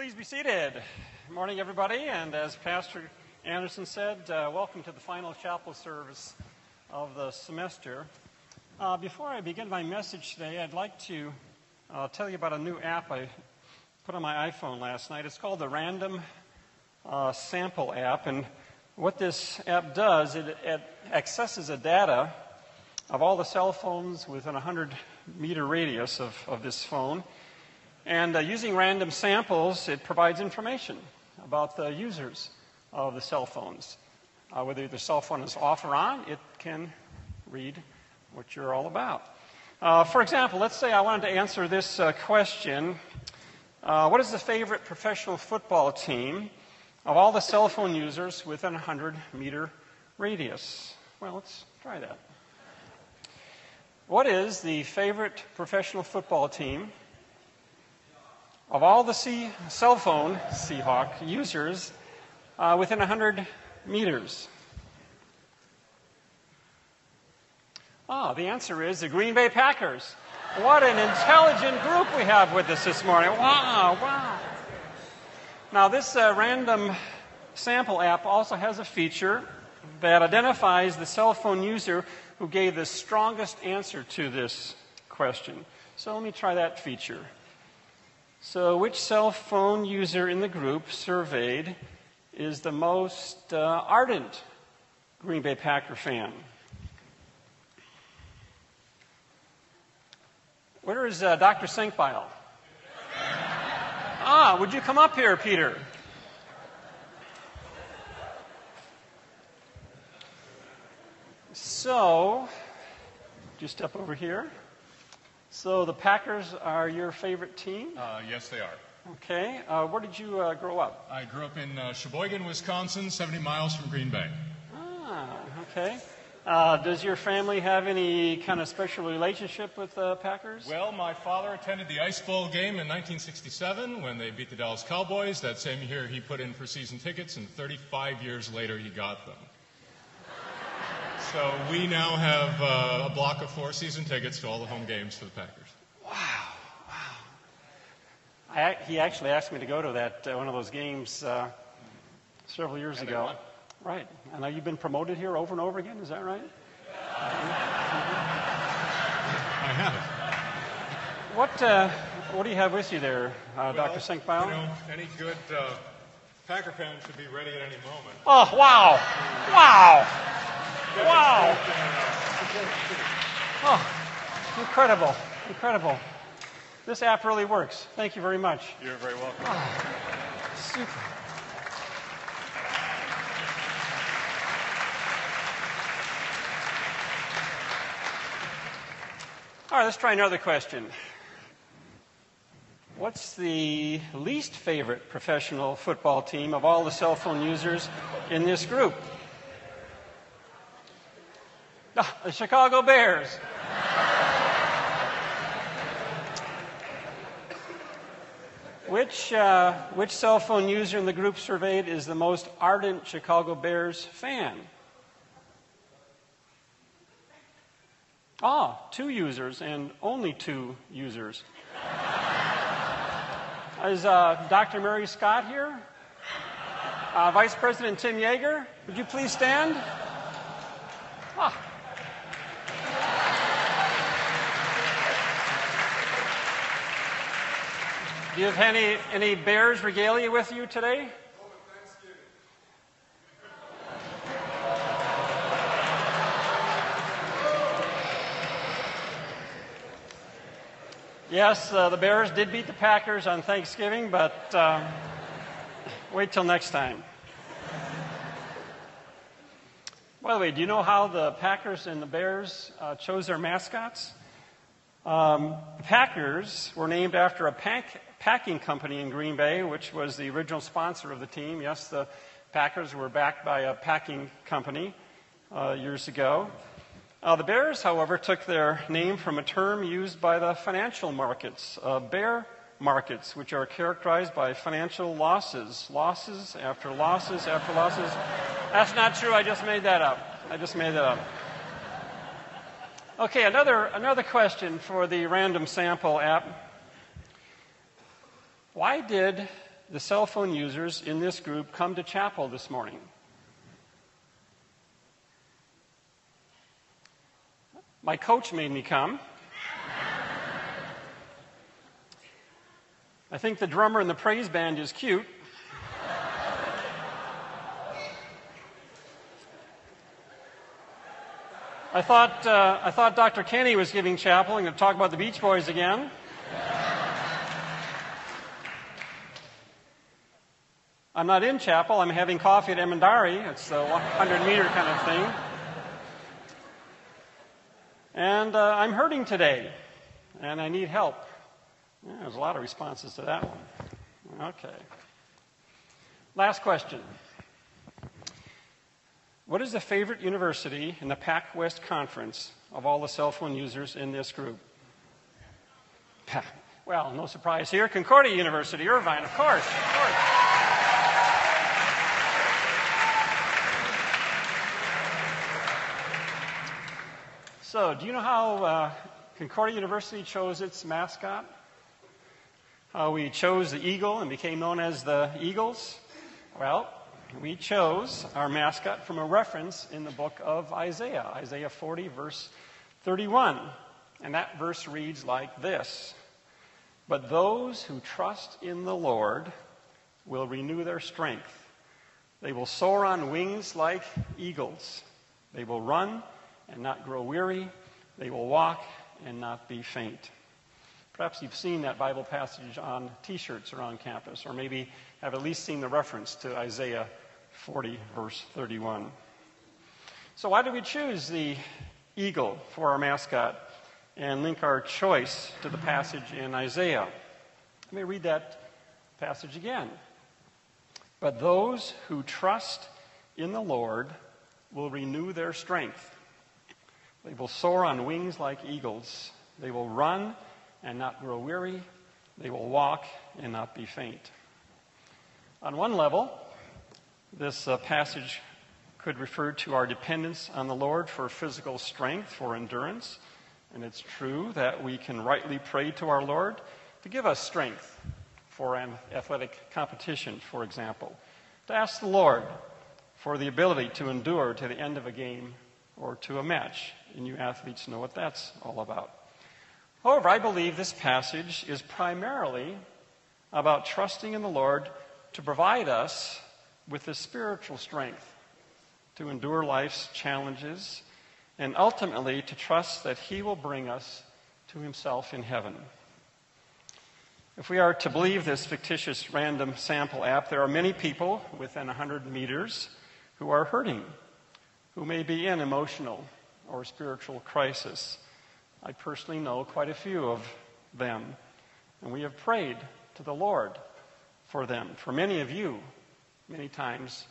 Please be seated. Good morning, everybody. And as Pastor Anderson said, uh, welcome to the final chapel service of the semester. Uh, before I begin my message today, I'd like to uh, tell you about a new app I put on my iPhone last night. It's called the Random uh, Sample app. And what this app does, it, it accesses the data of all the cell phones within a 100 meter radius of, of this phone and uh, using random samples, it provides information about the users of the cell phones. Uh, whether the cell phone is off or on, it can read what you're all about. Uh, for example, let's say I wanted to answer this uh, question uh, What is the favorite professional football team of all the cell phone users within a 100 meter radius? Well, let's try that. What is the favorite professional football team of all the C- cell phone Seahawk users uh, within 100 meters? Ah, the answer is the Green Bay Packers. What an intelligent group we have with us this morning. Wow, wow. Now, this uh, random sample app also has a feature that identifies the cell phone user who gave the strongest answer to this question. So let me try that feature. So, which cell phone user in the group surveyed is the most uh, ardent Green Bay Packer fan? Where is uh, Dr. Senkbeil? Ah, would you come up here, Peter? So, just step over here. So the Packers are your favorite team? Uh, yes, they are. Okay. Uh, where did you uh, grow up? I grew up in uh, Sheboygan, Wisconsin, 70 miles from Green Bay. Ah, okay. Uh, does your family have any kind of special relationship with the Packers? Well, my father attended the Ice Bowl game in 1967 when they beat the Dallas Cowboys. That same year, he put in for season tickets, and 35 years later, he got them. So we now have uh, a block of four season tickets to all the home games for the Packers. Wow, wow. I, he actually asked me to go to that uh, one of those games uh, several years And ago. Right. I know you've been promoted here over and over again. Is that right? I have it. What uh, What do you have with you there, uh, Well, Dr. Senkbeil? You know, any good uh, Packer fan should be ready at any moment. Oh, wow! Wow! Wow! Oh, incredible, incredible. This app really works. Thank you very much. You're very welcome. Ah, super. All right, let's try another question. What's the least favorite professional football team of all the cell phone users in this group? Ah, the Chicago Bears. Which, uh, which cell phone user in the group surveyed is the most ardent Chicago Bears fan? Ah, two users and only two users. Is uh, Dr. Mary Scott here? Uh, Vice President Tim Yeager, would you please stand? Do you have any, any Bears regalia with you today? Yes, uh, the Bears did beat the Packers on Thanksgiving, but um, wait till next time. By the way, do you know how the Packers and the Bears uh, chose their mascots? Um, the Packers were named after a pack, packing company in Green Bay, which was the original sponsor of the team. Yes, the Packers were backed by a packing company uh, years ago. Uh, the Bears, however, took their name from a term used by the financial markets, uh, bear markets, which are characterized by financial losses. Losses after losses after losses. That's not true. I just made that up. I just made that up. Okay, another, another question for the random sample app. Why did the cell phone users in this group come to chapel this morning? My coach made me come. I think the drummer in the praise band is cute. I thought, uh, I thought Dr. Kenny was giving chapel and going to talk about the Beach Boys again. I'm not in chapel. I'm having coffee at Emendari. It's a 100 meter kind of thing. And uh, I'm hurting today, and I need help. Yeah, there's a lot of responses to that one. Okay. Last question. What is the favorite university in the Pac West Conference of all the cell phone users in this group? Well, no surprise here. Concordia University, Irvine, of course. Of course. So, do you know how uh, Concordia University chose its mascot? How we chose the eagle and became known as the Eagles? Well, we chose our mascot from a reference in the book of Isaiah, Isaiah 40, verse 31. And that verse reads like this But those who trust in the Lord will renew their strength. They will soar on wings like eagles. They will run and not grow weary. They will walk and not be faint. Perhaps you've seen that Bible passage on t shirts around campus, or maybe have at least seen the reference to Isaiah 40, verse 31. So, why did we choose the eagle for our mascot and link our choice to the passage in Isaiah? Let me read that passage again. But those who trust in the Lord will renew their strength. They will soar on wings like eagles. They will run and not grow weary. They will walk and not be faint. On one level, this uh, passage could refer to our dependence on the Lord for physical strength, for endurance. And it's true that we can rightly pray to our Lord to give us strength for an athletic competition, for example. To ask the Lord for the ability to endure to the end of a game or to a match. And you athletes know what that's all about. However, I believe this passage is primarily about trusting in the Lord to provide us with the spiritual strength to endure life's challenges and ultimately to trust that He will bring us to Himself in heaven. If we are to believe this fictitious random sample app, there are many people within 100 meters who are hurting, who may be in emotional or spiritual crisis. I personally know quite a few of them, and we have prayed to the Lord for them. For many of you, many times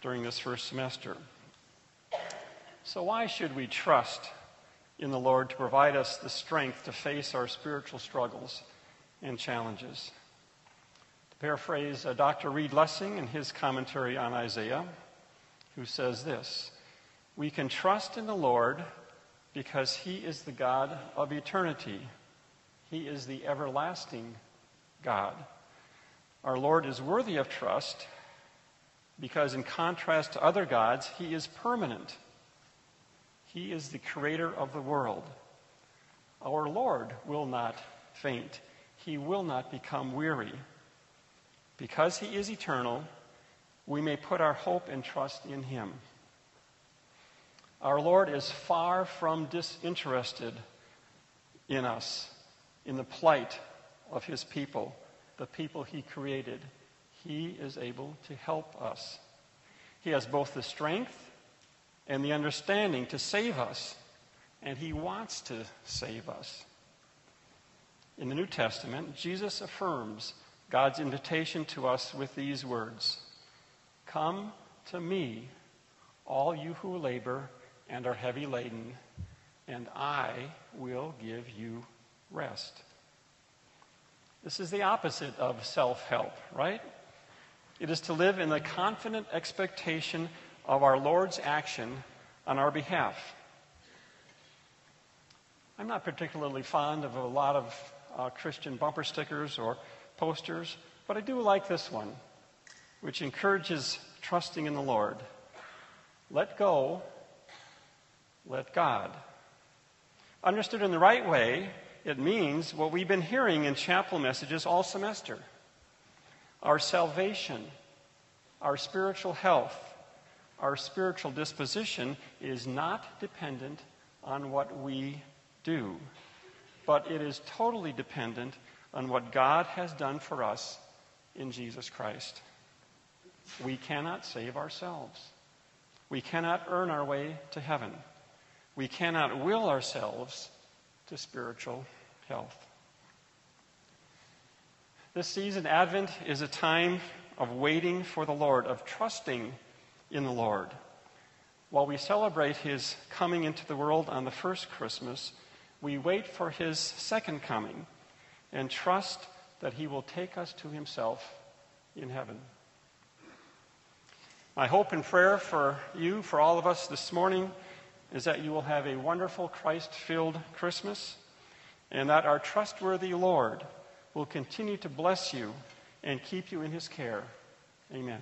during this first semester. So, why should we trust in the Lord to provide us the strength to face our spiritual struggles and challenges? To paraphrase uh, Dr. Reed Lessing in his commentary on Isaiah, who says this We can trust in the Lord because he is the God of eternity, he is the everlasting God. Our Lord is worthy of trust because, in contrast to other gods, he is permanent. He is the creator of the world. Our Lord will not faint, he will not become weary. Because he is eternal, we may put our hope and trust in him. Our Lord is far from disinterested in us, in the plight of his people, the people he created. He is able to help us. He has both the strength and the understanding to save us, and He wants to save us. In the New Testament, Jesus affirms God's invitation to us with these words Come to me, all you who labor and are heavy laden, and I will give you rest. This is the opposite of self help, right? It is to live in the confident expectation of our Lord's action on our behalf. I'm not particularly fond of a lot of uh, Christian bumper stickers or posters, But I do like this one, which encourages trusting in the Lord. Let go, let God. Understood in the right way, it means what we've been hearing in chapel messages all semester our salvation, our spiritual health, our spiritual disposition is not dependent on what we do, but it is totally dependent on what God has done for us in Jesus Christ. We cannot save ourselves. We cannot earn our way to heaven. We cannot will ourselves to spiritual health. This season, Advent, is a time of waiting for the Lord, of trusting in the Lord. While we celebrate his coming into the world on the first Christmas, we wait for his second coming and trust that he will take us to himself in heaven. My hope and prayer for you, for all of us this morning, is that you will have a wonderful Christ filled Christmas and that our trustworthy Lord will continue to bless you and keep you in his care. Amen.